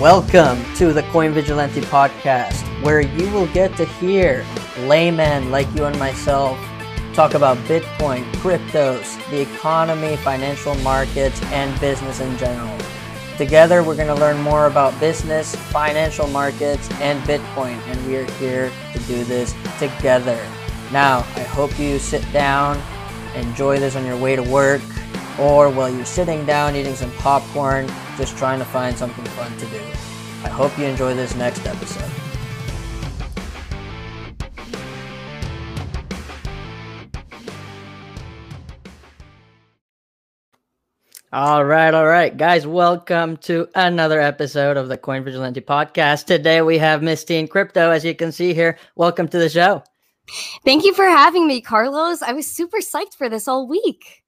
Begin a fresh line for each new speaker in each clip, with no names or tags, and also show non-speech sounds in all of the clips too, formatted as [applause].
Welcome to the Coin Vigilante podcast, where you will get to hear laymen like you and myself talk about Bitcoin, cryptos, the economy, financial markets, and business in general. Together, we're going to learn more about business, financial markets, and Bitcoin, and we are here to do this together. Now, I hope you sit down, enjoy this on your way to work, or while you're sitting down eating some popcorn, just trying to find something fun to do. I hope you enjoy this next episode. All right, all right, guys, welcome to another episode of the Coin Vigilante podcast. Today we have Miss Teen Crypto, as you can see here. Welcome to the show.
Thank you for having me, Carlos. I was super psyched for this all week.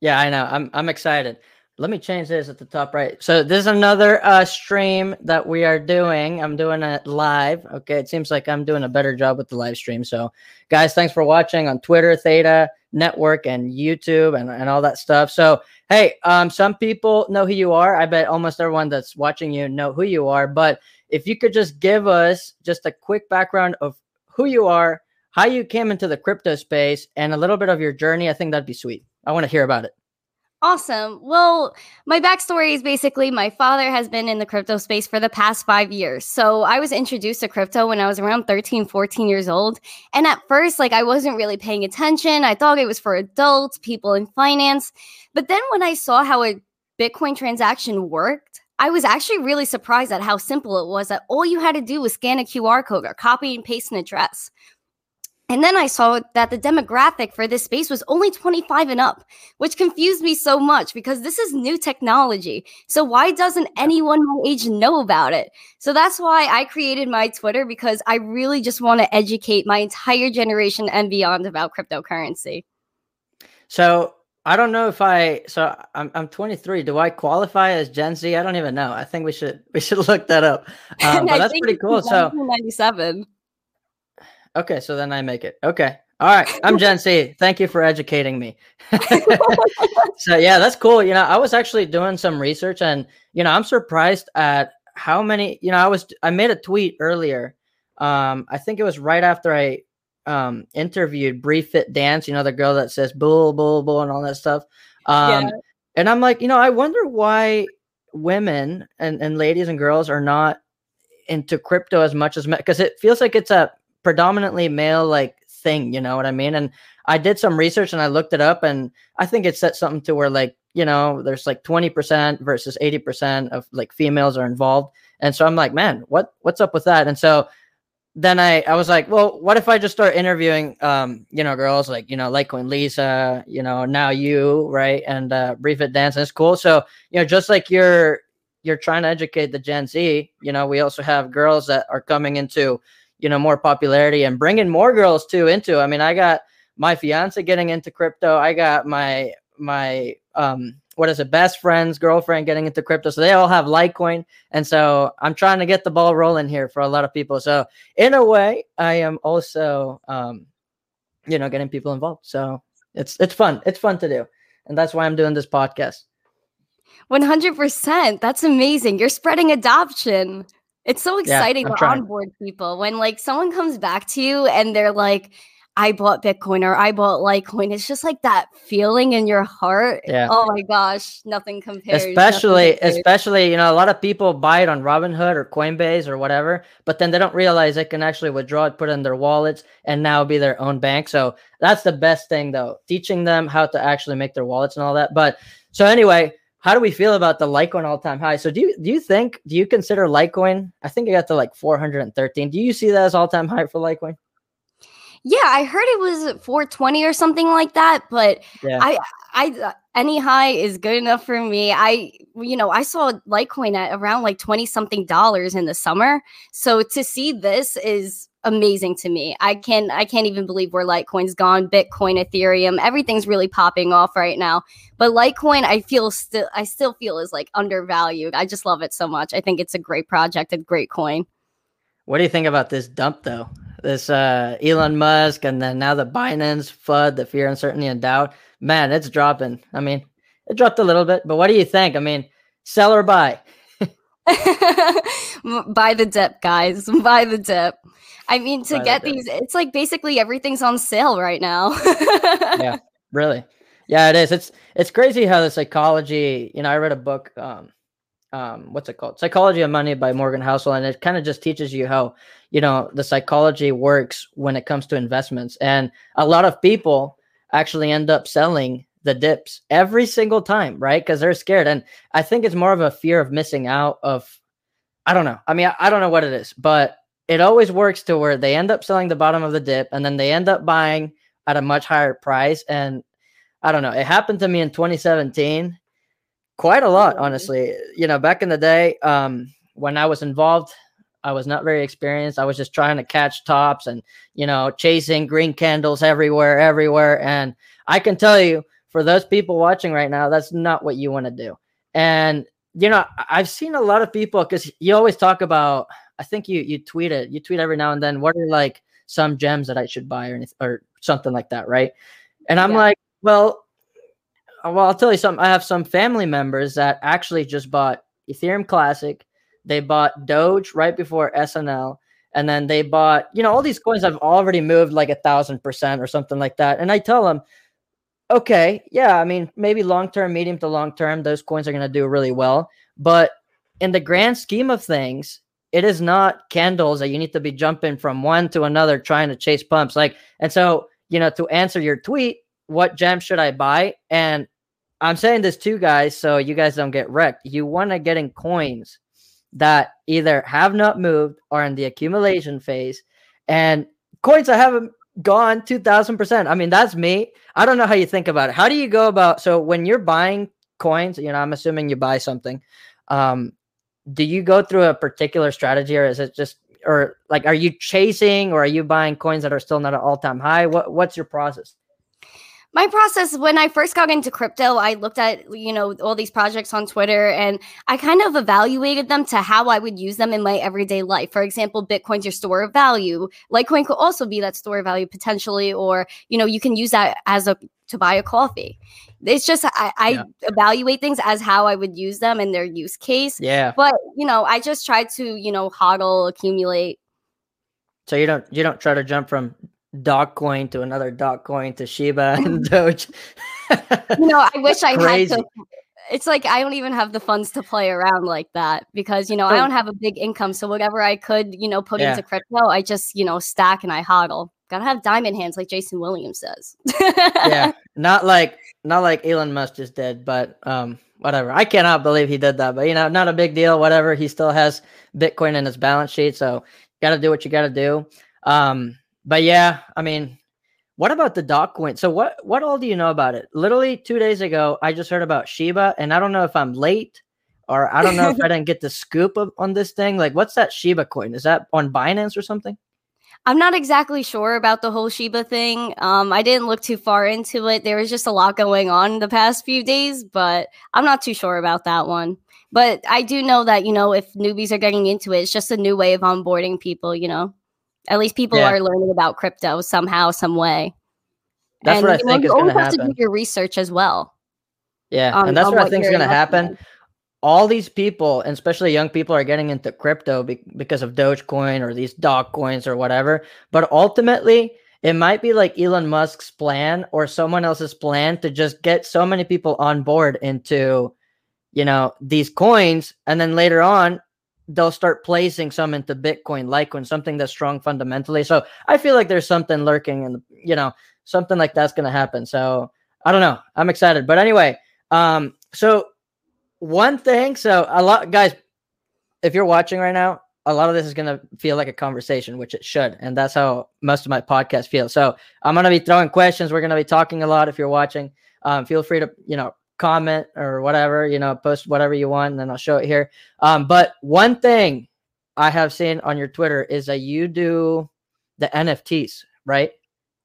Yeah, I know. I'm I'm excited. Let me change this at the top right. So this is another uh, stream that we are doing. I'm doing it live. Okay, it seems like I'm doing a better job with the live stream. So, guys, thanks for watching on Twitter, Theta Network, and YouTube, and, and all that stuff. So, hey, um, some people know who you are. I bet almost everyone that's watching you know who you are. But if you could just give us just a quick background of who you are, how you came into the crypto space, and a little bit of your journey, I think that'd be sweet. I want to hear about it.
Awesome. Well, my backstory is basically my father has been in the crypto space for the past five years. So I was introduced to crypto when I was around 13, 14 years old. And at first, like, I wasn't really paying attention. I thought it was for adults, people in finance. But then when I saw how a Bitcoin transaction worked, I was actually really surprised at how simple it was that all you had to do was scan a QR code or copy and paste an address. And then I saw that the demographic for this space was only 25 and up, which confused me so much because this is new technology. So why doesn't anyone my age know about it? So that's why I created my Twitter because I really just want to educate my entire generation and beyond about cryptocurrency.
So I don't know if I so I'm I'm 23. Do I qualify as Gen Z? I don't even know. I think we should we should [laughs] look that up. [laughs] Um, but that's pretty cool. So
97.
Okay, so then I make it. Okay. All right. I'm Gen Z. Thank you for educating me. [laughs] so yeah, that's cool. You know, I was actually doing some research and you know, I'm surprised at how many, you know, I was I made a tweet earlier. Um, I think it was right after I um interviewed Brie Fit Dance, you know, the girl that says bull, bull, bull, and all that stuff. Um, yeah. and I'm like, you know, I wonder why women and, and ladies and girls are not into crypto as much as men, because it feels like it's a predominantly male like thing, you know what I mean? And I did some research and I looked it up and I think it said something to where like, you know, there's like 20% versus 80% of like females are involved. And so I'm like, man, what what's up with that? And so then I, I was like, well, what if I just start interviewing, um, you know, girls like, you know, like when Lisa, you know, now you, right. And, uh, Brie Fit Dance. And it's cool. So, you know, just like you're, you're trying to educate the Gen Z, you know, we also have girls that are coming into, you know more popularity and bringing more girls too into i mean i got my fiance getting into crypto. I got my my um what is it best friend's girlfriend getting into crypto. So they all have litecoin. And so i'm trying to get the ball rolling here for a lot of people. So in a way i am also um you know getting people involved. So it's it's fun. It's fun to do. And that's why i'm doing this podcast.
100% that's amazing. You're spreading adoption it's so exciting yeah, to onboard people when like someone comes back to you and they're like, I bought Bitcoin or I bought Litecoin. It's just like that feeling in your heart. Yeah. Oh my gosh, nothing compares.
Especially,
nothing compares.
especially, you know, a lot of people buy it on Robinhood or Coinbase or whatever, but then they don't realize they can actually withdraw it, put it in their wallets, and now be their own bank. So that's the best thing, though, teaching them how to actually make their wallets and all that. But so anyway, how do we feel about the Litecoin all time high? So do you do you think do you consider Litecoin? I think it got to like 413. Do you see that as all time high for Litecoin?
Yeah, I heard it was 420 or something like that, but yeah. I I any high is good enough for me. I you know, I saw Litecoin at around like 20 something dollars in the summer. So to see this is amazing to me. I can I can't even believe where Litecoin's gone. Bitcoin, Ethereum, everything's really popping off right now. But Litecoin, I feel still I still feel is like undervalued. I just love it so much. I think it's a great project, a great coin.
What do you think about this dump though? This uh Elon Musk and then now the Binance FUD, the fear, uncertainty, and doubt. Man, it's dropping. I mean, it dropped a little bit, but what do you think? I mean, sell or buy? [laughs] [laughs]
Buy the dip, guys. [laughs] Buy the dip. I mean, to get these, it's like basically everything's on sale right now.
yeah, [laughs] really. Yeah, it is. It's it's crazy how the psychology. You know, I read a book. Um, um, what's it called? Psychology of Money by Morgan Housel, and it kind of just teaches you how you know the psychology works when it comes to investments. And a lot of people actually end up selling the dips every single time, right? Because they're scared. And I think it's more of a fear of missing out. Of I don't know. I mean, I, I don't know what it is, but it always works to where they end up selling the bottom of the dip, and then they end up buying at a much higher price. And I don't know. It happened to me in 2017 quite a lot,
Mhm.
honestly. You know, back in the day, um, when I was involved, I was not very experienced. I was just trying to catch tops and, you know, chasing green candles everywhere, everywhere. And I can tell you, for those people watching right now, that's not what you want to do. And, you know, I've seen a lot of people because you always talk about, I think you you tweet it, you tweet every now and then, what are like some gems that I should buy or anything or something like that, right? And I'm
Yeah.
like, well, uh, well, I'll tell you something. I have some family members that actually just bought Ethereum Classic. They bought Doge right before SNL. And then they bought, you know, all these coins have already moved like a thousand percent or something like that. And I tell them, okay, yeah, I mean, maybe long term, medium to long term, those coins are going to do really well. But in the grand scheme of things, it is not candles that you need to be jumping from one to another trying to chase pumps. Like, and so, you know, to answer your tweet, what gem should I buy? And I'm saying this to guys so you guys don't get wrecked. You want to get in coins that either have not moved or in the accumulation phase and coins that haven't gone 2000%. I mean, that's me. I don't know how you think about it. How do you go about so when you're buying coins, you know, I'm assuming you buy something. Um do you go through a particular strategy or is it just or like are you chasing or are you buying coins that are still not at all-time high? What what's your process?
My process when I first got into crypto, I looked at you know all these projects on Twitter and I kind of evaluated them to how I would use them in my everyday life. For example, Bitcoin's your store of value. Litecoin could also be that store of value potentially, or you know you can use that as a to buy a coffee. It's just I, I
Yeah.
evaluate things as how I would use them in their use case.
Yeah.
But you know, I just try to you know hodl, accumulate.
So you don't you don't try to jump from dog coin to another dog coin to Shiba and [laughs] Doge.
You know, I [laughs] wish I had to. It's like I don't even have the funds to play around like that because you know I don't have a big income. So whatever I could, you know, put
Yeah.
into crypto, I just you know stack and I hodl. Gotta have diamond hands, like Jason Williams says.
yeah, [laughs] not like not like Elon Musk just did, but um, whatever. I cannot believe he did that, but you know, not a big deal. Whatever. He still has Bitcoin in his balance sheet, so got to do what you got to do. Um, but yeah, I mean, what about the dog coin? So what what all do you know about it? Literally two days ago, I just heard about Shiba, and I don't know if I'm late or I don't know if I [laughs] didn't get the scoop of, on this thing. Like, what's that Shiba coin? Is that on Binance or something?
I'm not exactly sure about the whole Shiba thing. Um, I didn't look too far into it. There was just a lot going on the past few days, but I'm not too sure about that one. But I do know that, you know, if newbies are getting into it, it's just a new way of onboarding people, you know. At least people
Yeah.
are learning about crypto somehow, some way.
That's what I
you know,
think
you
is going to
have to do your research as well.
Yeah,
on-
and that's
on
what I
what
think is going to happen. all these people, and especially young people, are getting into crypto be- because of Dogecoin or these dog coins or whatever. But ultimately, it might be like Elon Musk's plan or someone else's plan to just get so many people on board into, you know, these coins, and then later on, they'll start placing some into Bitcoin, Litecoin, something that's strong fundamentally. So I feel like there's something lurking, and you know, something like that's to happen. So I don't know. I'm excited, but anyway, um, so one thing so a lot guys if you're watching right now a lot of this is to feel like a conversation which it should and that's how most of my podcast feels so i'm to be throwing questions we're to be talking a lot if you're watching um, feel free to you know comment or whatever you know post whatever you want and then i'll show it here um, but one thing i have seen on your twitter is that you do the nfts right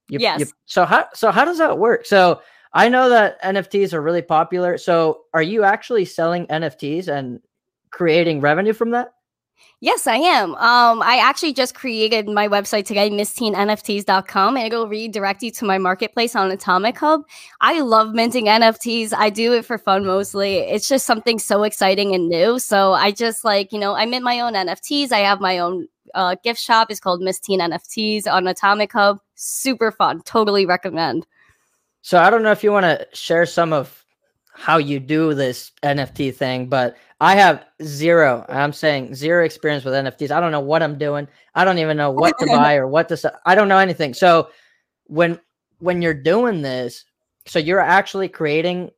you,
Yes.
so how so how does that work so I know that NFTs are really popular. So, are you actually selling NFTs and creating revenue from that?
Yes, I am. Um, I actually just created my website today, missteennfts.com, and it'll redirect you to my marketplace on Atomic Hub. I love minting NFTs. I do it for fun mostly. It's just something so exciting and new. So I just like, you know, I mint my own NFTs. I have my own uh, gift shop. It's called Miss NFTs on Atomic Hub. Super fun. Totally recommend.
So I don't know if you want to share some of how you do this NFT thing, but I have zero. I'm saying zero experience with NFTs. I don't know what I'm doing. I don't even know what to [laughs] buy or what to. sell. I don't know anything. So when when you're doing this, so you're actually creating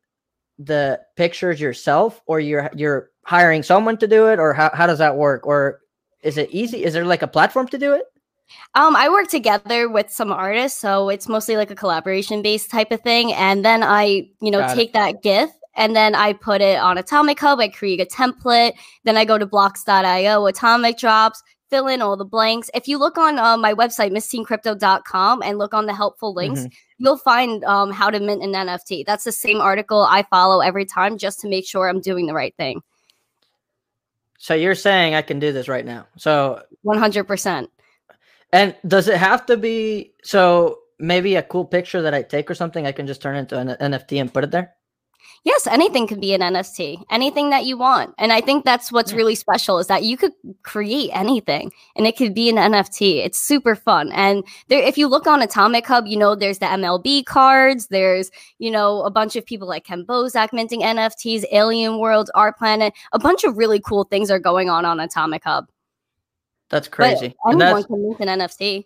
the pictures yourself, or you're you're hiring someone to do it, or how how does that work? Or is it easy? Is there like a platform to do it?
Um, I work together with some artists, so it's mostly like a collaboration based type of thing. And then I, you know, Got take it. that GIF and then I put it on Atomic Hub. I create a template. Then I go to bloks.io, Atomic Drops, fill in all the blanks. If you look on uh, my website, missteencrypto.com, and look on the helpful links, mm-hmm. you'll find um, how to mint an NFT. That's the same article I follow every time just to make sure I'm doing the right thing.
So you're saying I can do this right now. So
100%.
And does it have to be so maybe a cool picture that I take or something I can just turn into an NFT and put it there?
yes, anything can be an NFT, anything that you want. And I think that's what's hmm. really special is that you could create anything and it could be an NFT. It's super fun. And there, if you look on Atomic Hub, you know, there's the MLB cards, there's, you know, a bunch of people like Ken Bozak minting NFTs, Alien World, Art Planet, a bunch of really cool things are going on on Atomic Hub.
That's crazy.
But anyone that's... can mint an NFT.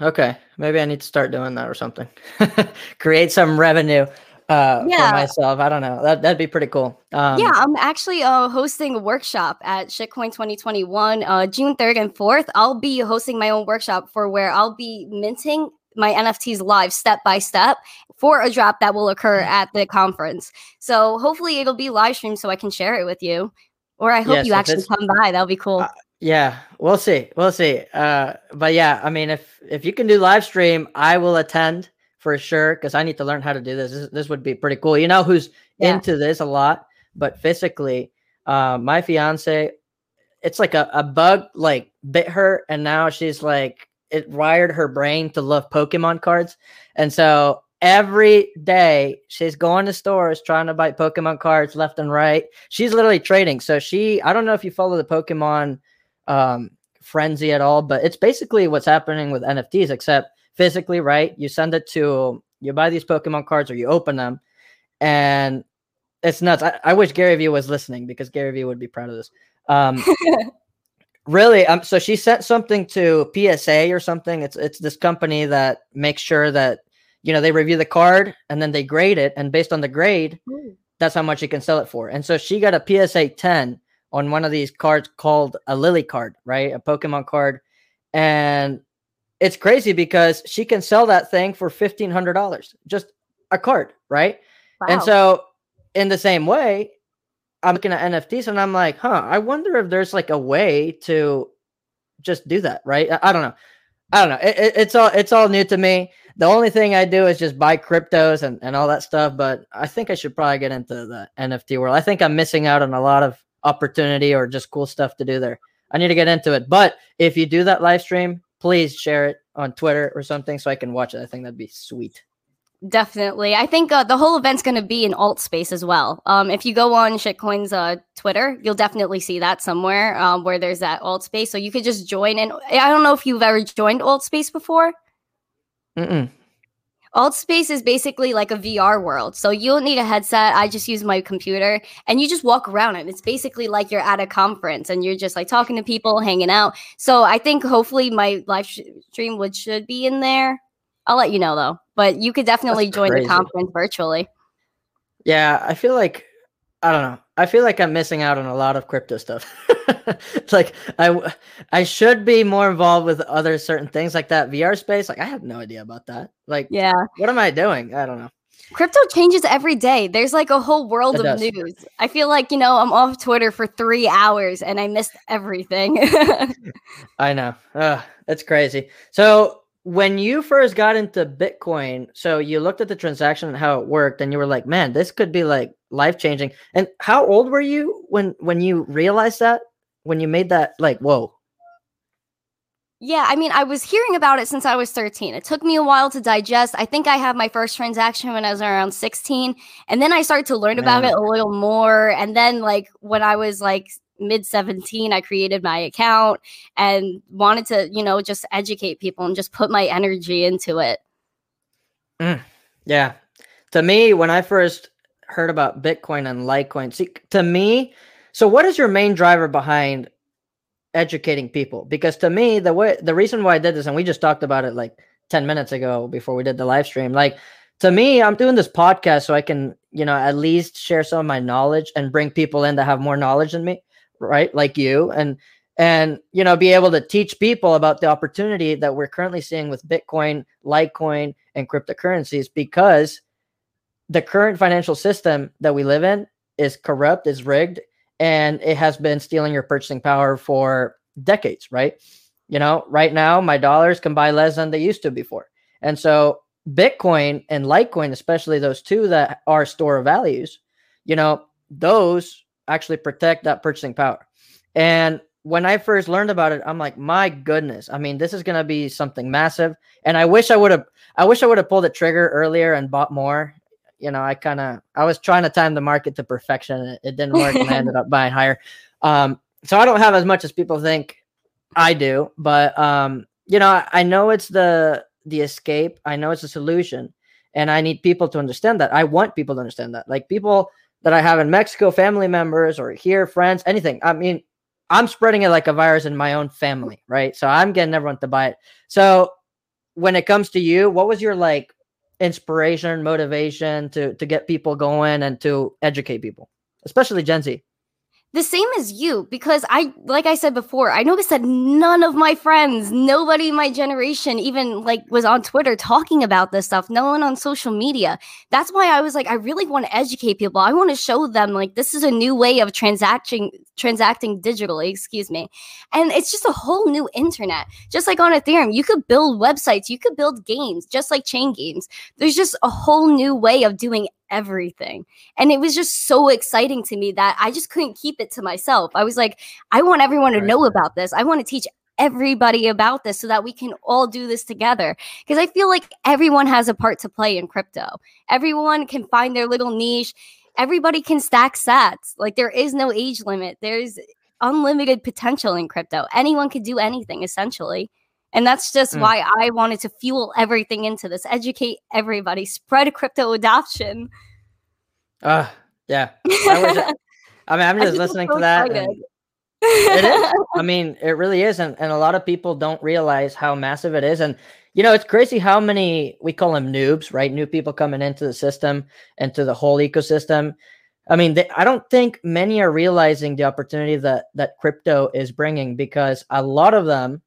Okay, maybe I need to start doing that or something. [laughs] Create some revenue uh yeah. for myself. I don't know. That that'd be pretty cool.
Um, yeah, I'm actually uh hosting a workshop at Shitcoin 2021, uh June 3rd and 4th. I'll be hosting my own workshop for where I'll be minting my NFTs live step by step for a drop that will occur mm. at the conference. So hopefully it'll be live streamed so I can share it with you. Or I hope yes, you actually come by. That'll be cool.
Yeah, we'll see. We'll see. Uh, but yeah, I mean, if if you can do live stream, I will attend for sure because I need to learn how to do this. this. This, would be pretty cool. You know who's yeah. into this a lot, but physically, uh, my fiance, it's like a, a bug like bit her, and now she's like it wired her brain to love Pokemon cards, and so every day she's going to stores trying to buy Pokemon cards left and right. She's literally trading. So she, I don't know if you follow the Pokemon um, frenzy at all, but it's basically what's happening with NFTs, except physically, right? You send it to you buy these Pokemon cards or you open them, and it's nuts. I, I wish Gary Vee was listening because Gary Vee would be proud of this. Um, [laughs] really, um, so she sent something to PSA or something. It's it's this company that makes sure that you know they review the card and then they grade it, and based on the grade, Ooh. that's how much you can sell it for. And so she got a PSA 10 on one of these cards called a Lily card, right? A Pokemon card. And it's crazy because she can sell that thing for fifteen hundred dollars, just a card, right? Wow. And so, in the same way, I'm looking at NFTs and I'm like, huh, I wonder if there's like a way to just do that, right? I, I don't know. I don't know. It, it, it's all it's all new to me. The only thing I do is just buy cryptos and, and all that stuff. But I think I should probably get into the NFT world. I think I'm missing out on a lot of opportunity or just cool stuff to do there. I need to get into it. But if you do that live stream, please share it on Twitter or something so I can watch it. I think that'd be sweet.
Definitely. I think uh, the whole event's going to be in alt space as well. Um, if you go on Shitcoin's uh, Twitter, you'll definitely see that somewhere um, where there's that alt space. So you could just join. And I don't know if you've ever joined alt space before. Mm-mm. Alt space is basically like a VR world. So you don't need a headset. I just use my computer and you just walk around and it's basically like you're at a conference and you're just like talking to people, hanging out. So I think hopefully my live stream would should be in there. I'll let you know though. But you could definitely join the conference virtually.
Yeah, I feel like I don't know. I feel like I'm missing out on a lot of crypto stuff. it's [laughs] like I I should be more involved with other certain things like that VR space. Like I have no idea about that. Like yeah, what am I doing? I don't know.
Crypto changes every day. There's like a whole world it of does. news. I feel like, you know, I'm off Twitter for three hours and I missed everything. [laughs]
I know. Uh, that's crazy. So when you first got into Bitcoin, so you looked at the transaction and how it worked, and you were like, "Man, this could be like life changing." And how old were you when when you realized that? when you made that like whoa
yeah, I mean, I was hearing about it since I was 13. It took me a while to digest. I think I had my first transaction when I was around 16. And then I started to learn about it a little more. And then, like, when I was like mid 17, I created my account and wanted to, you know, just educate people and just put my energy into it.
Mm, yeah. To me, when I first heard about Bitcoin and Litecoin, see, to me, so what is your main driver behind educating people? Because to me the way the reason why i did this and we just talked about it like 10 minutes ago before we did the live stream like to me i'm doing this podcast so i can you know at least share some of my knowledge and bring people in that have more knowledge than me right? Like you and and you know be able to teach people about the opportunity that we're currently seeing with bitcoin litecoin and cryptocurrencies because the current financial system that we live in is corrupt is rigged and it has been stealing your purchasing power for decades, right? You know, right now my dollars can buy less than they used to before. And so Bitcoin and Litecoin, especially those two that are store of values, you know, those actually protect that purchasing power. And when I first learned about it, I'm like, my goodness. I mean, this is gonna be something massive. And I wish I would have I wish I would have pulled the trigger earlier and bought more you know, I kind of I was trying to time the market to perfection. It, it didn't work, and I ended up buying higher. Um, so I don't have as much as people think I do, but um, you know, I, I know it's the the escape. I know it's a solution, and I need people to understand that. I want people to understand that. Like people that I have in Mexico, family members, or here, friends, anything. I mean, I'm spreading it like a virus in my own family, right? So I'm getting everyone to buy it. So when it comes to you, what was your like inspiration, motivation to to get people going and to educate people, especially Gen Z
the same as you because i like i said before i noticed that none of my friends nobody in my generation even like was on twitter talking about this stuff no one on social media. That's why i was like i really want to educate people. I want to show them like this is a new way of transacting transacting digitally excuse me. And it's just a whole new internet. Just like on ethereum you could build websites you could build games just like chain games. There's just a whole new way of doing everything. And it was just so exciting to me that I just couldn't keep it to myself. I was like, I want everyone to right. know about this. I want to teach everybody about this so that we can all do this together. Because I feel like everyone has a part to play in crypto. Everyone can find their little niche. Everybody can stack sats. Like there is no age limit. There's unlimited potential in crypto. Anyone can do anything essentially. And that's just mm. why I wanted to fuel everything into this, educate everybody, spread crypto adoption.
Uh, yeah. I, [laughs] I mean, I'm just, just listening so to that. it is. [laughs] I mean, it really is. And, and a lot of people don't realize how massive it is. And, you know, it's crazy how many, we call them noobs, right? New people coming into the system and to the whole ecosystem. I mean, they, I don't think many are realizing the opportunity that that crypto is bringing because a lot of them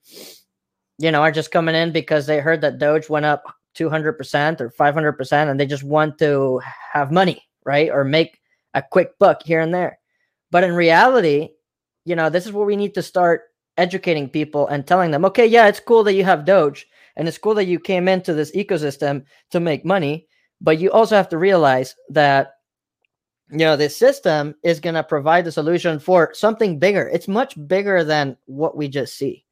you know, are just coming in because they heard that Doge went up 200% or 500% and they just want to have money, right? Or make a quick buck here and there. But in reality, you know, this is where we need to start educating people and telling them, okay, yeah, it's cool that you have Doge and it's cool that you came into this ecosystem to make money, but you also have to realize that you know this system is going to provide the solution for something bigger it's much bigger than what we just see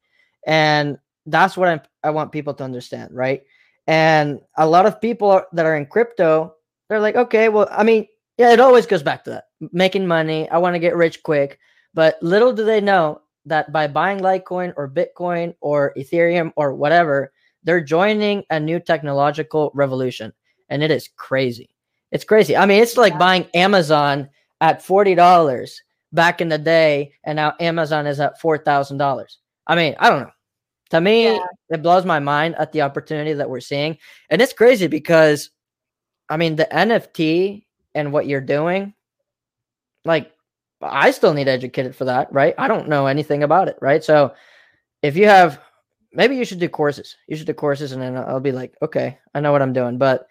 and that's what I'm, I want people to understand, right? And a lot of people that are in crypto, they're like, okay, well, I mean, yeah, it always goes back to that making money. I want to get rich quick. But little do they know that by buying Litecoin or Bitcoin or Ethereum or whatever, they're joining a new technological revolution. And it is crazy. It's crazy. I mean, it's like yeah. buying Amazon at $40 back in the day, and now Amazon is at $4,000. I mean, I don't know. To me, yeah. it blows my mind at the opportunity that we're seeing. And it's crazy because I mean the NFT and what you're doing, like I still need educated for that, right? I don't know anything about it, right? So if you have maybe you should do courses. You should do courses and then I'll be like, okay, I know what I'm doing. But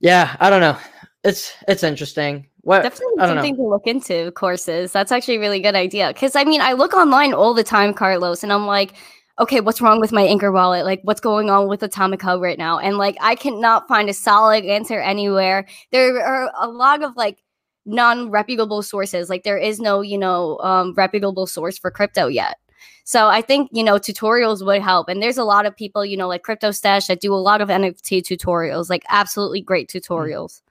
yeah, I don't know. It's it's interesting. What
definitely something know. to look into courses. That's actually a really good idea. Cause I mean I look online all the time, Carlos, and I'm like, okay, what's wrong with my Anchor wallet? Like, what's going on with Atomic Hub right now? And like, I cannot find a solid answer anywhere. There are a lot of like non-reputable sources. Like there is no, you know, um, reputable source for crypto yet. So I think, you know, tutorials would help. And there's a lot of people, you know, like Crypto Stash that do a lot of NFT tutorials, like absolutely great mm. tutorials.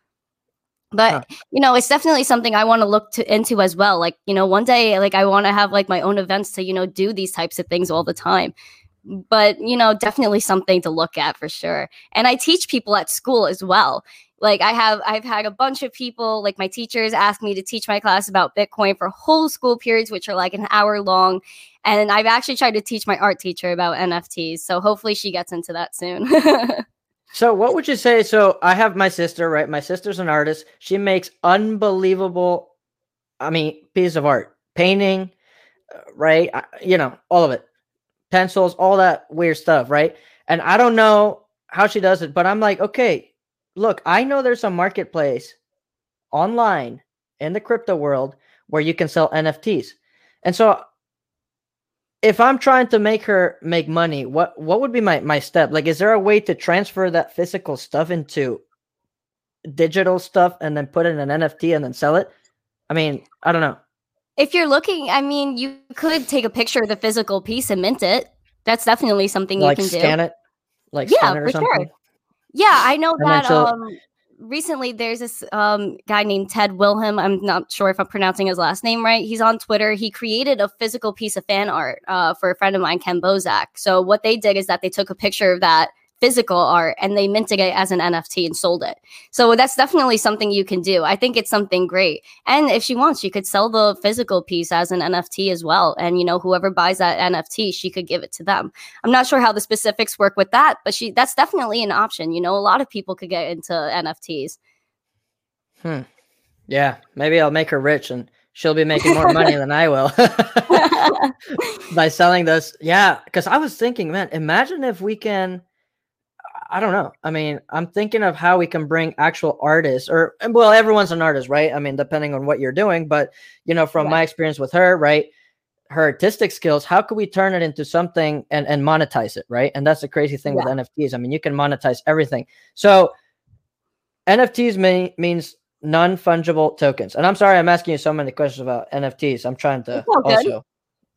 But huh. you know, it's definitely something I want to look to into as well. Like, you know, one day like I want to have like my own events to, you know, do these types of things all the time but you know definitely something to look at for sure and i teach people at school as well like i have i've had a bunch of people like my teachers ask me to teach my class about bitcoin for whole school periods which are like an hour long and I've actually tried to teach my art teacher about NFTs. So hopefully she gets into that soon. [laughs]
so what would you say? So I have my sister, right? My sister's an artist. She makes unbelievable, I mean, piece of art, painting, uh, right? You know, all of it, pencils, all that weird stuff, right? And I don't know how she does it, but I'm like, okay, look, I know there's a marketplace online in the crypto world where you can sell NFTs. And so if I'm trying to make her make money, what what would be my my step? Like, is there a way to transfer that physical stuff into digital stuff and then put it in an NFT and then sell it? I mean, I don't know.
If you're looking, I mean, you could take a picture of the physical piece and mint it. That's definitely something
like
you can
scan do. Scan it, like
yeah, for sure. Yeah, I know and that. So, um, recently there's this um, guy named Ted Wilhelm. I'm not sure if I'm pronouncing his last name right. He's on Twitter. He created a physical piece of fan art uh, for a friend of mine, Ken Bozak. So what they did is that they took a picture of that physical art and they minted it as an NFT and sold it. So that's definitely something you can do. I think it's something great. And if she wants, she could sell the physical piece as an NFT as well. And you know, whoever buys that NFT, she could give it to them. I'm not sure how the specifics work with that, but she that's definitely an option. You know, a lot of people could get into NFTs.
Hmm. Yeah, maybe I'll make her rich and she'll be making more money than I will [laughs] [laughs] by selling this. Yeah, because I was thinking, man, imagine if we can I don't know. I mean, I'm thinking of how we can bring actual artists, or well, everyone's an artist, right? I mean, depending on what you're doing, but you know, from right. my experience with her, right, her artistic skills, how could we turn it into something and and monetize it, right? And that's the crazy thing yeah. with NFTs. I mean, you can monetize everything. So NFTs may, means non fungible tokens. And I'm sorry, I'm asking you so many questions about NFTs. I'm trying to also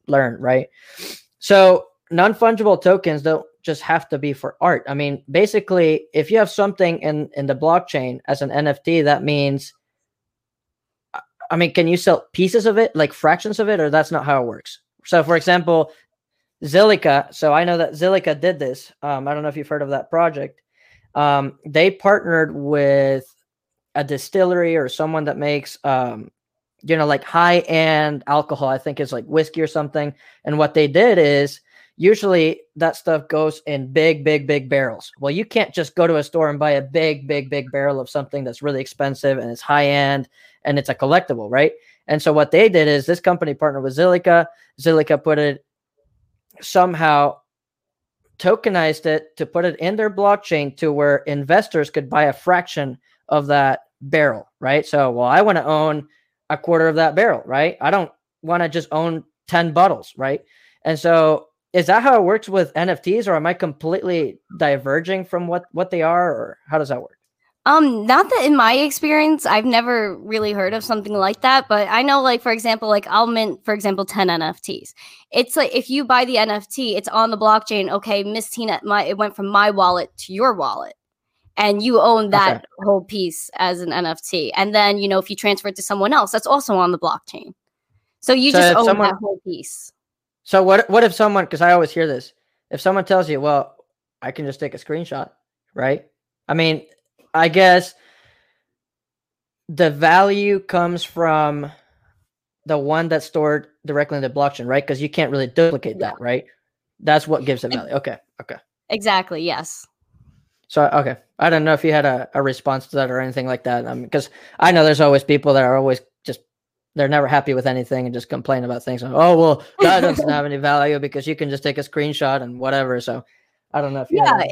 learn, right? So non fungible tokens don't just have to be for art. I mean, basically, if you have something in in the blockchain as an NFT, that means I mean, can you sell pieces of it, like fractions of it, or that's not how it works? So, for example, Zilliqa. So I know that Zilliqa did this. Um, I don't know if you've heard of that project. Um, they partnered with a distillery or someone that makes, um, you know, like high end alcohol. I think it's like whiskey or something. And what they did is usually that stuff goes in big, big, big barrels. Well, you can't just go to a store and buy a big, big, big barrel of something that's really expensive and it's high end and it's a collectible, right? And so what they did is this company partnered with Zilliqa. Zilliqa put it somehow tokenized it to put it in their blockchain to where investors could buy a fraction of that barrel, right? So, well, I want to own a quarter of that barrel, right? I don't want to just own 10 bottles, right? And so is that how it works with NFTs, or am I completely diverging from what what they are, or how does that work?
Um, not that in my experience, I've never really heard of something like that, but I know, like for example, like I'll mint, for example, ten NFTs. It's like if you buy the NFT, it's on the blockchain. Okay, Miss Tina, my it went from my wallet to your wallet, and you own that okay. whole piece as an NFT. And then you know if you transfer it to someone else, that's also on the blockchain. So you so just own someone, that whole piece.
So what what if someone because I always hear this, if someone tells you, well, I can just take a screenshot, right? I mean, I guess the value comes from the one that's stored directly in the blockchain, right? Because you can't really duplicate yeah. that, right? That's what gives it value. Okay. Okay.
Exactly. Yes.
So okay, I don't know if you had a, a response to that or anything like that. Um, because I know there's always people that are always they're never happy with anything and just complain about things. Like, oh well, that doesn't have any value because you can just take a screenshot and whatever. So I don't know if
yeah,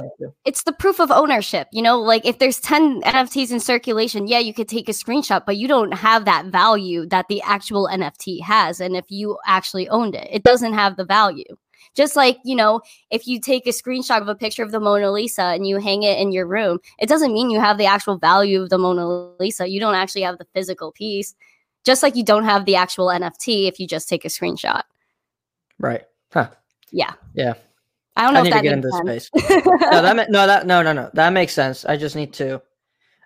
it's the proof of ownership. You know, like if there's 10 NFTs in circulation, yeah, you could take a screenshot, but you don't have that value that the actual NFT has. And if you actually owned it, it doesn't have the value. Just like, you know, if you take a screenshot of a picture of the Mona Lisa and you hang it in your room, it doesn't mean you have the actual value of the Mona Lisa. You don't actually have the physical piece. Just like you don't have the actual NFT if you just take a screenshot.
Right. Huh.
Yeah.
Yeah.
I don't know
I
if
need
that
to get
makes
into
sense.
space. no, that ma- no, that no, no, no. That makes sense. I just need to.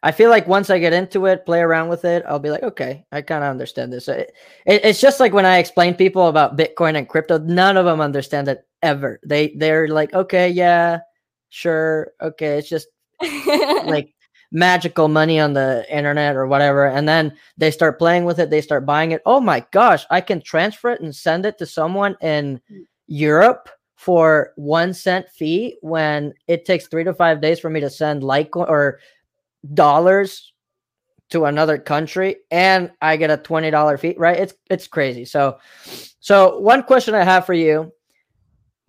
I feel like once I get into it, play around with it, I'll be like, okay, I kind of understand this. It, it- it's just like when I explain people about Bitcoin and crypto, none of them understand it ever. They they're like, okay, yeah, sure, okay, it's just [laughs] like magical money on the internet or whatever and then they start playing with it they start buying it. Oh my gosh i can transfer it and send it to someone in europe for one cent fee when it takes three to five days for me to send litecoin or dollars to another country and i get a $20 fee right? It's it's crazy. So so one question i have for you.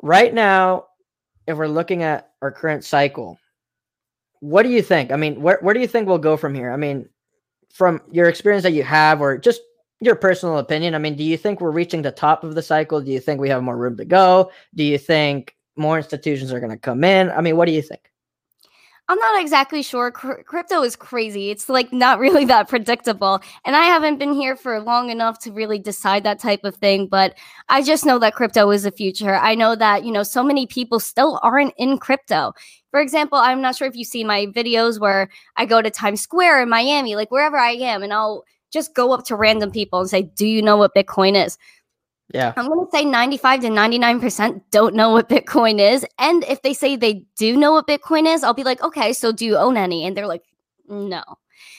Right now if we're looking at our current cycle what do you think? I mean, where where do you think we'll go from here? I mean, from your experience that you have, or just your personal opinion. I mean, do you think we're reaching the top of the cycle? Do you think we have more room to go? Do you think more institutions are going to come in? I mean, what do you think?
I'm not exactly sure. Cr- crypto is crazy. It's like not [laughs] really that predictable. And I haven't been here for long enough to really decide that type of thing. But I just know that crypto is the future. I know that, you know, so many people still aren't in crypto. For example, I'm not sure if you see my videos where I go to Times Square in Miami, like wherever I am, and I'll just go up to random people and say, Do you know what Bitcoin is?
Yeah.
I'm going to say 95 to 99% don't know what Bitcoin is. And if they say they do know what Bitcoin is, I'll be like, okay, so do you own any? And they're like, no.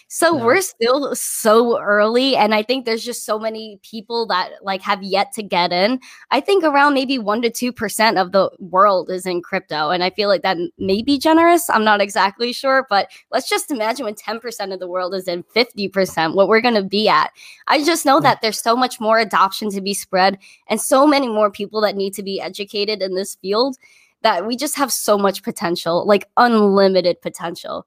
So we're still so early. And I think there's just so many people that like have yet to get in. I think around maybe 1% to 2% of the world is in crypto. And I feel like that may be generous. I'm not exactly sure. But let's just imagine when 10% of the world is in 50%, what we're going to be at. I just know that there's so much more adoption to be spread and so many more people that need to be educated in this field that we just have so much potential, like unlimited potential.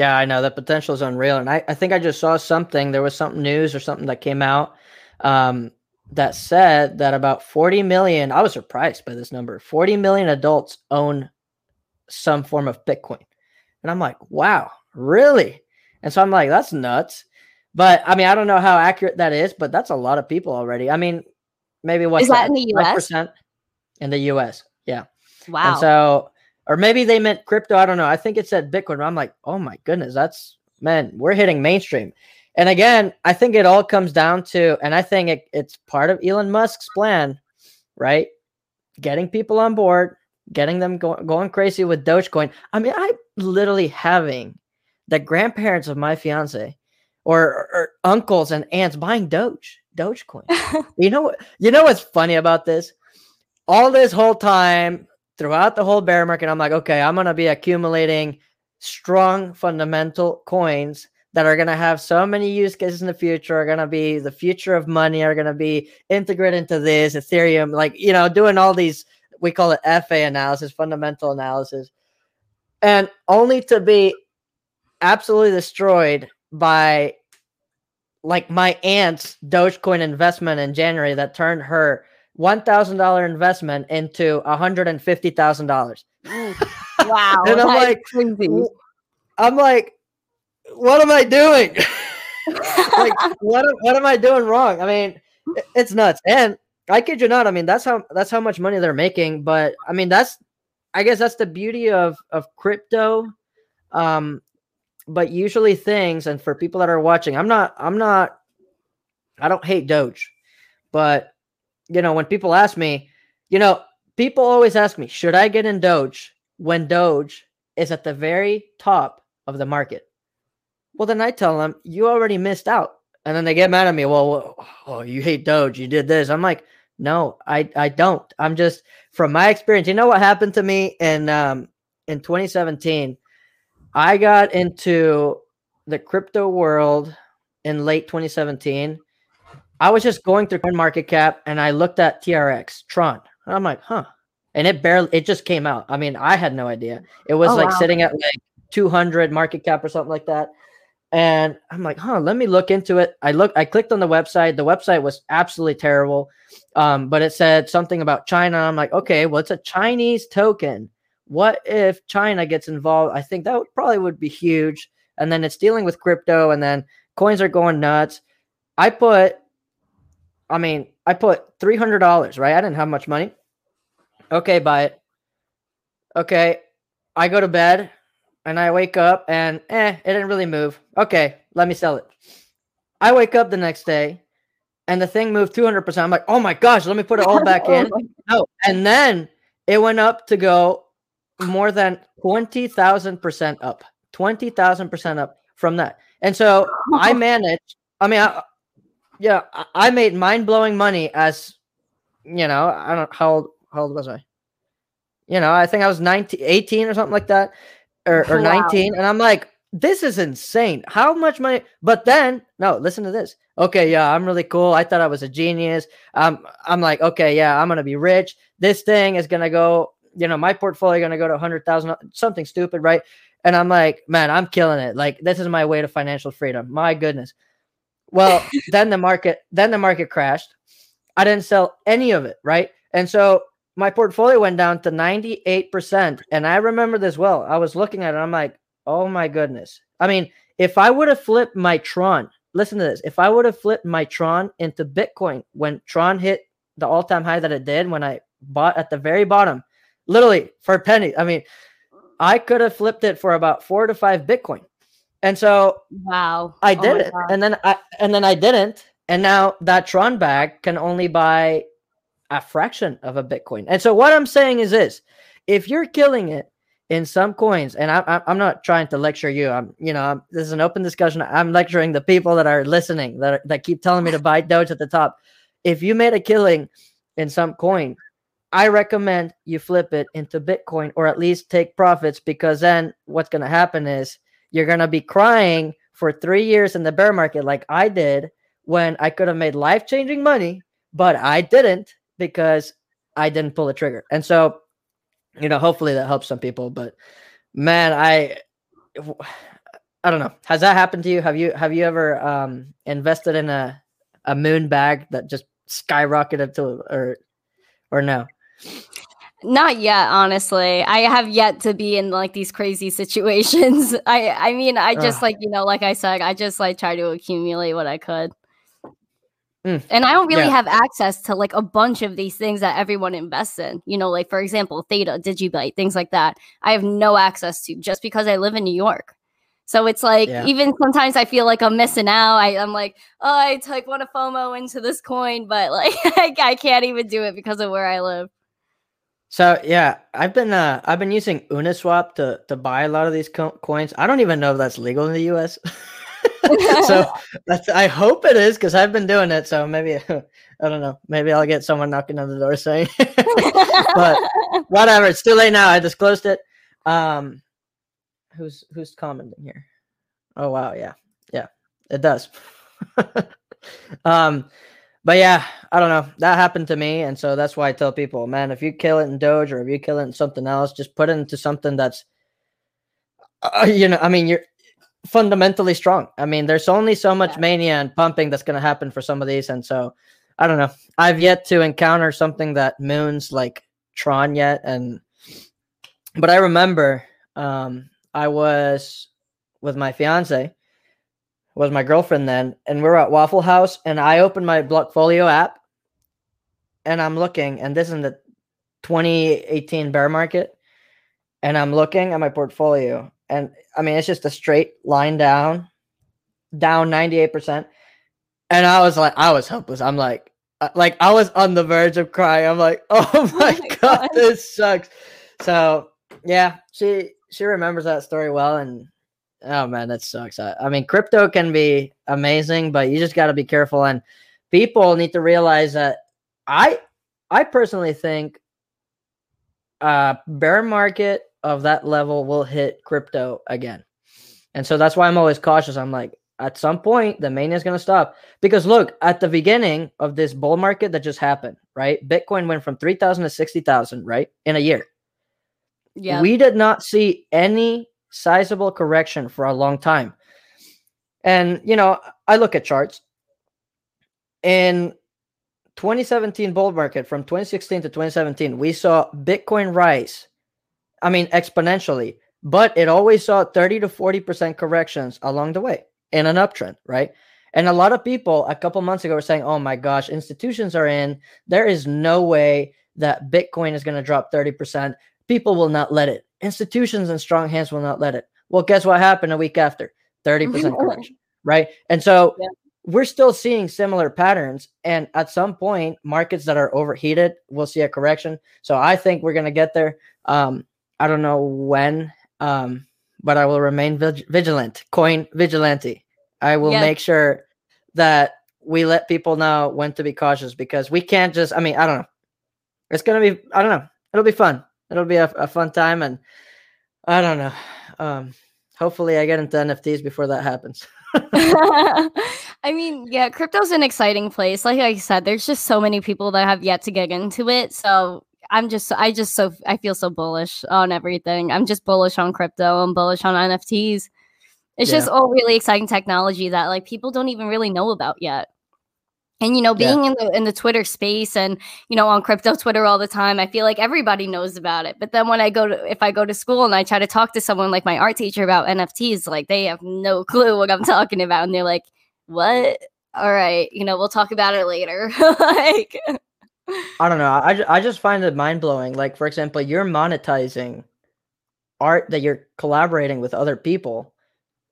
Yeah, I know that potential is unreal. And I, I think I just saw something. There was something news or something that came out um, that said that about 40 million, I was surprised by this number, 40 million adults own some form of Bitcoin. And I'm like, wow, really? And so I'm like, that's nuts. But I mean, I don't know how accurate that is, but that's a lot of people already. I mean, maybe what's
Is that in the US?
5% In the US. Yeah.
Wow.
And so, or maybe they meant crypto. I don't know. I think it said Bitcoin. but I'm like, oh my goodness, that's man, we're hitting mainstream. And again, I think it all comes down to, and I think it, it's part of Elon Musk's plan, right? Getting people on board, getting them go- going crazy with Dogecoin. I mean, I'm literally having the grandparents of my fiance or, or, or uncles and aunts buying Doge, Dogecoin. [laughs] you know what? You know what's funny about this? All this whole time, throughout the whole bear market, I'm like, okay, I'm gonna be accumulating strong fundamental coins that are gonna have so many use cases in the future, are gonna be the future of money, are gonna be integrated into this Ethereum, like you know, doing all these we call it FA analysis, fundamental analysis, and only to be absolutely destroyed by like my aunt's Dogecoin investment in January that turned her one thousand dollar investment into hundred and fifty thousand dollars.
wow. [laughs]
And I'm like,
crazy.
I'm like, what am I doing? [laughs] like, what am- what am I doing wrong? I mean, it's nuts. And I kid you not. I mean, that's how that's how much money they're making. But I mean, that's I guess that's the beauty of of crypto. Um, but usually things, and for people that are watching, I'm not I'm not I don't hate Doge, but you know, when people ask me, you know, people always ask me, should I get in Doge when Doge is at the very top of the market? Well, then I tell them, you already missed out. And then they get mad at me. Well, oh, you hate Doge. You did this. I'm like, no, I, I don't. I'm just from my experience. You know what happened to me in um in 2017? I got into the crypto world in late 2017. I was just going through market cap and I looked at TRX Tron. And I'm like, huh. And it barely it just came out. I mean, I had no idea. It was
Oh,
like
wow.
sitting at like 200 market cap or something like that. and I'm like, huh, let me look into it. I look, I clicked on the website. The website was absolutely terrible. Um, but it said something about China. I'm like, okay, well, it's a Chinese token. What if China gets involved? I think that would, probably would be huge. And then it's dealing with crypto, and then coins are going nuts. I put, I mean, I put three hundred dollars. Right, I didn't have much money. Okay, buy it. Okay, I go to bed and I wake up and eh, it didn't really move. Okay, let me sell it. I wake up the next day and the thing moved 200%. I'm like, oh my gosh, let me put it all back in. Oh [laughs] no. And then it went up to go more than 20,000% up. 20,000% up from that. And so I [laughs] managed, I mean, I, yeah, I made mind blowing money as, you know, I don't how old, how old was I? You know, I think I was 19, 18 or something like that or, or wow. 19. And I'm like, this is insane. How much money? But then, no, listen to this. Okay, yeah, I'm really cool. I thought I was a genius. Um, I'm like, okay, yeah, I'm gonna be rich. This thing is gonna go, you know, my portfolio gonna go to hundred thousand, something stupid, right? And I'm like, man, I'm killing it. Like, this is my way to financial freedom. My goodness. Well, then the market, then the market crashed. I didn't sell any of it, right? And so my portfolio went down to 98%. And I remember this well. I was looking at it, I'm like, oh my goodness. I mean, if I would have flipped my Tron, listen to this. If I would have flipped my Tron into Bitcoin when Tron hit the all time high that it did when I bought at the very bottom, literally for a penny, I mean, I could have flipped it for about four to five Bitcoin. And so
wow,
I oh did oh it. God. And then I and then I didn't. And now that Tron bag can only buy a fraction of a Bitcoin. And so what I'm saying is this: if you're killing it in some coins, and I, am not trying to lecture you, I'm you know I'm, this is an open discussion. I'm lecturing the people that are listening that are, that keep telling me to buy [laughs] Doge at the top. If you made a killing in some coin, I recommend you flip it into Bitcoin or at least take profits because then what's going to happen is you're going to be crying for three years in the bear market like I did when I could have made life changing money, but I didn't because I didn't pull the trigger. And so, you know, hopefully that helps some people. But man, I [sighs] I don't know. Has that happened to you? Have you have you ever um invested in a a moon bag that just skyrocketed to or or no?
Not yet, honestly. I have yet to be in like these crazy situations. [laughs] I I mean, I just like, you know, like I said, I just like try to accumulate what I could. Mm. And I don't really yeah. have access to like a bunch of these things that everyone invests in. You know, like for example, Theta, Digibyte, things like that. I have no access to just because I live in New York. So it's like yeah. even sometimes I feel like I'm missing out. I, am like, oh, I like want to FOMO into this coin, but [laughs] like I can't even do it because of where I live.
So yeah, I've been uh I've been using Uniswap to to buy a lot of these co- coins. I don't even know if that's legal in the U.S. [laughs] so [laughs] that's I hope it is because I've been doing it. So maybe [laughs] I don't know. Maybe I'll get someone knocking on the door saying, but whatever. It's too late now. I disclosed it. Um, who's who's commenting here? Oh wow, yeah, yeah, it does. um, but yeah, I don't know. That happened to me, and so that's why I tell people, man, if you kill it in Doge or if you kill it in something else, just put it into something that's, uh, you know, I mean, you're fundamentally strong. I mean, there's only so much yeah. mania and pumping that's going to happen for some of these, and so I don't know. I've yet to encounter something that moons like Tron yet, and but I remember um, I was with my fiance, was my girlfriend then, and we were at Waffle House, and I opened my Blockfolio app, and I'm looking, and this is in the 2018 bear market, and I'm looking at my portfolio, and I mean, it's just a straight line down, down 98%. And I was like, I was helpless. I'm like, uh, like I was on the verge of crying. I'm like, [laughs] oh, oh my, oh my [laughs] god, god, this sucks. So yeah, she she remembers that story well, and oh man, that sucks. I, I mean, crypto can be amazing, but you just got to be careful, and people need to realize that I I personally think uh bear market of that level will hit crypto again. And so that's why I'm always cautious. I'm like, at some point, the mania is going to stop. Because look, at the beginning of this bull market that just happened, right? Bitcoin went from 3,000 to 60,000, right? In a year. Yeah. We did not see any sizable correction for a long time. And you know, I look at charts. In 2017 bull market from 2016 to 2017, we saw Bitcoin rise. I mean, exponentially, but it always saw 30 to 40% corrections along the way in an uptrend, right? And a lot of people a couple months ago were saying, oh my gosh, institutions are in. There is no way that Bitcoin is going to drop 30%. People will not let it. Institutions and strong hands will not let it. Well, guess what happened a week after? 30% correction, right? And so yeah. we're still seeing similar patterns. And at some point, markets that are overheated will see a correction. So I think we're going to get there. Um, I don't know when, um, but I will remain vig- vigilant, coin vigilante. I will yeah. make sure that we let people know when to be cautious because we can't just, I mean, I don't know. It's going to be, I don't know. It'll be fun. It'll be a, a fun time. And I don't know. Um, hopefully I get into NFTs before that happens. [laughs] [laughs]
I mean, yeah, crypto's an exciting place. Like I said, there's just so many people that have yet to get into it. So I'm just, I just so, I feel so bullish on everything. I'm just bullish on crypto. I'm bullish on NFTs. It's yeah. just all really exciting technology that like people don't even really know about yet. And you know, being yeah. in the in the Twitter space and you know on crypto Twitter all the time, I feel like everybody knows about it. But then when I go to if I go to school and I try to talk to someone like my art teacher about NFTs, like they have no [laughs] clue what I'm talking about, and they're like, "What? All right, you know, we'll talk about it later." [laughs] like,
I don't know. I I [laughs] just find it mind blowing. Like for example, you're monetizing art that you're collaborating with other people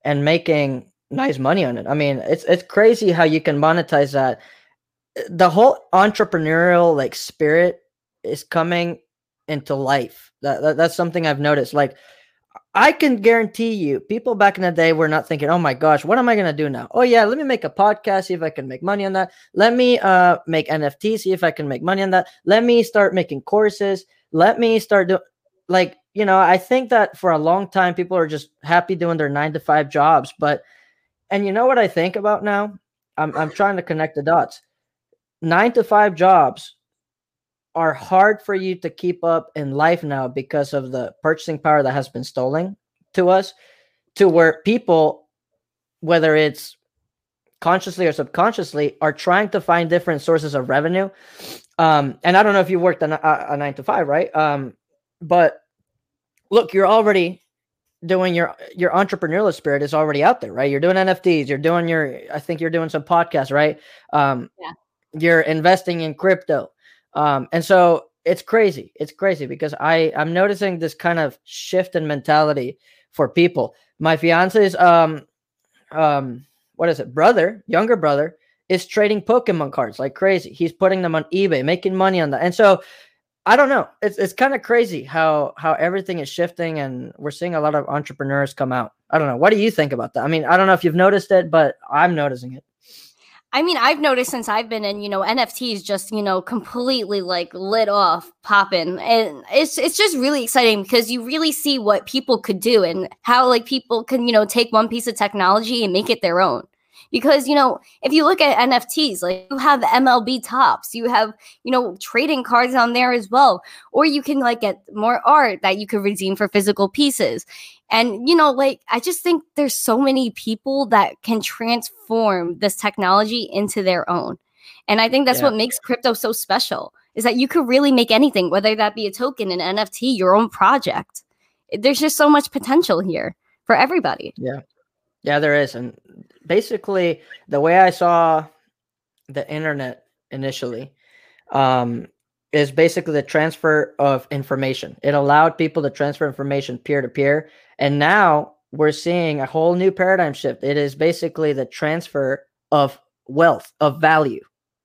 and making nice money on it. I mean, it's it's crazy how you can monetize that the whole entrepreneurial like spirit is coming into life. That, that, that's something I've noticed. Like I can guarantee you, people back in the day were not thinking, "Oh my gosh, what am I gonna do now?" Oh yeah, let me make a podcast, see if I can make money on that. Let me uh make NFT, see if I can make money on that. Let me start making courses. Let me start doing like you know. I think that for a long time, people are just happy doing their nine to five jobs. But and you know what I think about now? I'm I'm trying to connect the dots nine to five jobs are hard for you to keep up in life now because of the purchasing power that has been stolen to us to where people whether it's consciously or subconsciously are trying to find different sources of revenue. Um and i don't know if you worked a, a, nine to five right? Um but look you're already doing your your entrepreneurial spirit is already out there right? You're doing nfts you're doing your i think you're doing some podcasts right? Um yeah you're investing in crypto. Um, and so it's crazy. It's crazy because I I'm noticing this kind of shift in mentality for people. My fiance's um um what is it brother, younger brother, is trading Pokemon cards like crazy. He's putting them on eBay, making money on that. And so I don't know. It's it's kind of crazy how how everything is shifting and we're seeing a lot of entrepreneurs come out. I don't know. What do you think about that? I mean, I don't know if you've noticed it, but I'm noticing it.
I mean, I've noticed since I've been in, you know, NFTs just, you know, completely like lit off, popping. And it's it's just really exciting because you really see what people could do and how like people can, you know, take one piece of technology and make it their own because you know if you look at nfts like you have mlb tops, you have you know trading cards on there as well or you can like get more art that you could redeem for physical pieces and you know like i just think there's so many people that can transform this technology into their own. And i think that's yeah. what makes crypto so special is that you could really make anything whether that be a token an nft your own project. There's just so much potential here for everybody.
Yeah. Yeah there is. And basically the way I saw the internet initially um, is basically the transfer of information. It allowed people to transfer information peer to peer. And now we're seeing a whole new paradigm shift. It is basically the transfer of wealth, of value.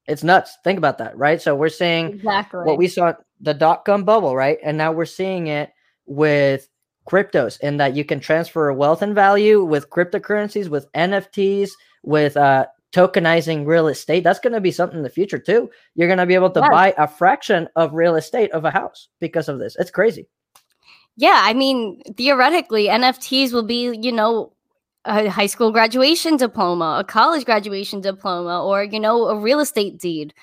It's nuts. Think about that, right? So we're seeing exactly what we saw the dot com bubble, right? And now we're seeing it with cryptos in that you can transfer wealth and value with cryptocurrencies, with NFTs, with uh, tokenizing real estate. That's going to be something in the future too. You're going to be able to buy a fraction of real estate of a house because of this. It's crazy.
Yeah, I mean, theoretically, NFTs will be, you know, a high school graduation diploma, a college graduation diploma, or, you know, a real estate deed.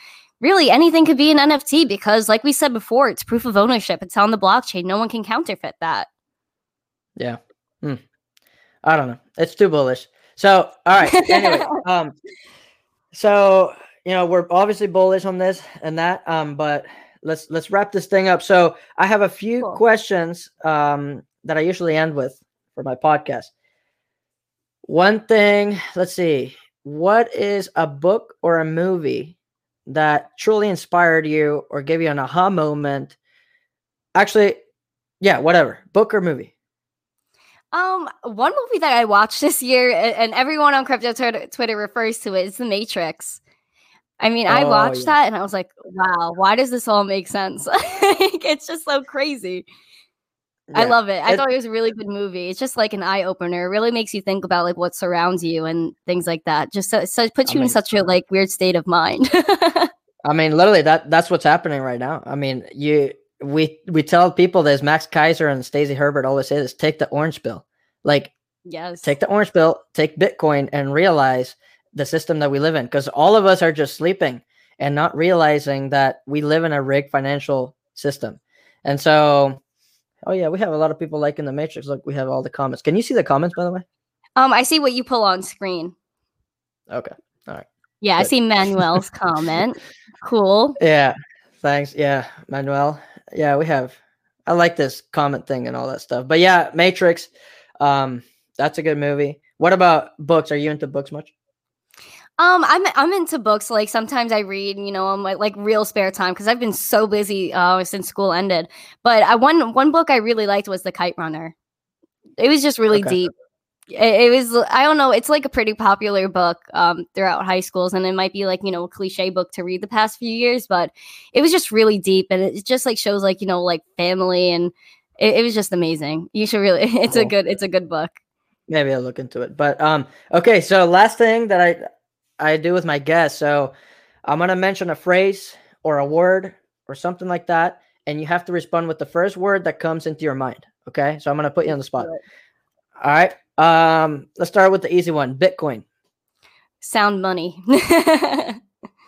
Really, anything could be an NFT because, like we said before, it's proof of ownership. It's on the blockchain. No one can counterfeit that.
Yeah. Hmm. I don't know. It's too bullish. So, all right. Anyway, [laughs] um, so you know we're obviously bullish on this and that, um, but let's let's wrap this thing up. So I have a few
Cool.
questions um that I usually end with for my podcast. One thing, let's see, what is a book or a movie that truly inspired you or gave you an aha moment? Actually, yeah, whatever, book or movie.
Um, one movie that I watched this year, and everyone on crypto Twitter, refers to it, is The Matrix. I mean, I
Oh,
watched
yeah.
that and I was like, wow, why does this all make sense? [laughs] It's just so crazy. I love it. I
It-
thought it was a really good movie. It's just like an eye opener. It really makes you think about like what surrounds you and things like that. Just so, so it puts
I
you in such a like weird state of mind. [laughs]
I mean, literally, that that's what's happening right now. I mean, you we we tell people this. Max Keiser and Stacy Herbert always say this: take the orange pill. Like,
yes.
take the orange pill, take Bitcoin, and realize the system that we live in. Because all of us are just sleeping and not realizing that we live in a rigged financial system. And so, oh yeah, we have a lot of people liking the Matrix. Look, we have all the comments. Can you see the comments, by the way?
um, I see what you pull on screen.
Okay. All right.
Yeah, I see Manuel's [laughs] comment. Cool.
Yeah. Thanks. Yeah, Manuel. Yeah, we have. I like this comment thing and all that stuff. But yeah, Matrix. Um, that's a good movie. What about books? Are you into books much?
Um, I'm I'm into books. Like sometimes I read, you know, on my like real spare time because I've been so busy uh, since school ended. But I one one book I really liked was The Kite Runner. It was just really
Okay.
deep. It, it was I don't know. It's like a pretty popular book um throughout high schools, and it might be like you know a cliche book to read the past few years, but it was just really deep, and it just like shows like you know like family, and it, it was just amazing. You should really. [laughs] It's a good. It's a good book.
Maybe I'll look into it. But um, okay. So last thing that I I do with my guests. So I'm gonna mention a phrase or a word or something like that, and you have to respond with the first word that comes into your mind. Okay. So I'm gonna put you on the spot. All right. Um, let's start with the easy one. Bitcoin.
Sound money. [laughs]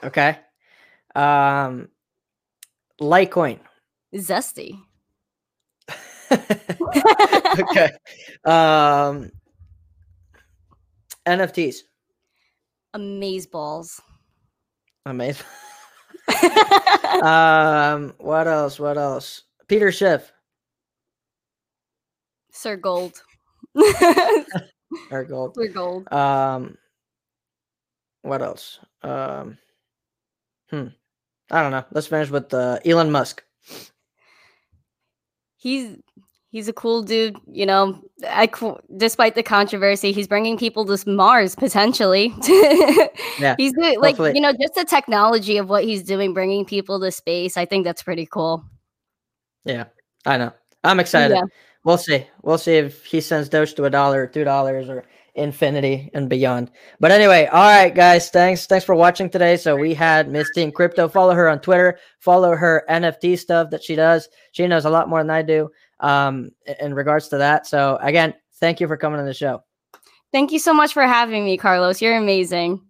Okay. Um, Litecoin.
Zesty. [laughs]
okay. Um, NFTs.
Amaze balls. [laughs]
Amazing. um, what else? What else? Peter Schiff.
Sir Gold. [laughs]
Or gold.
Sir Gold.
Um, what else? Um, hmm. I don't know. Let's finish with uh, Elon Musk.
He's he's a cool dude. You know, I despite the controversy, he's bringing people to Mars potentially.
Yeah, [laughs]
he's doing like
hopefully.
you know just the technology of what he's doing, bringing people to space. I think that's pretty cool.
Yeah, I know. I'm excited.
Yeah.
We'll see. We'll see if he sends Doge to a dollar two dollars or infinity and beyond. But anyway, all right, guys. Thanks. Thanks for watching today. So we had Misty in crypto. Follow her on Twitter. Follow her NFT stuff that she does. She knows a lot more than I do um, in regards to that. So again, thank you for coming on the show.
Thank you so much for having me, Carlos. You're amazing.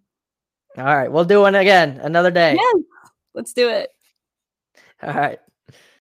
All right, we'll do one again another day.
Yeah. Let's do it.
All right.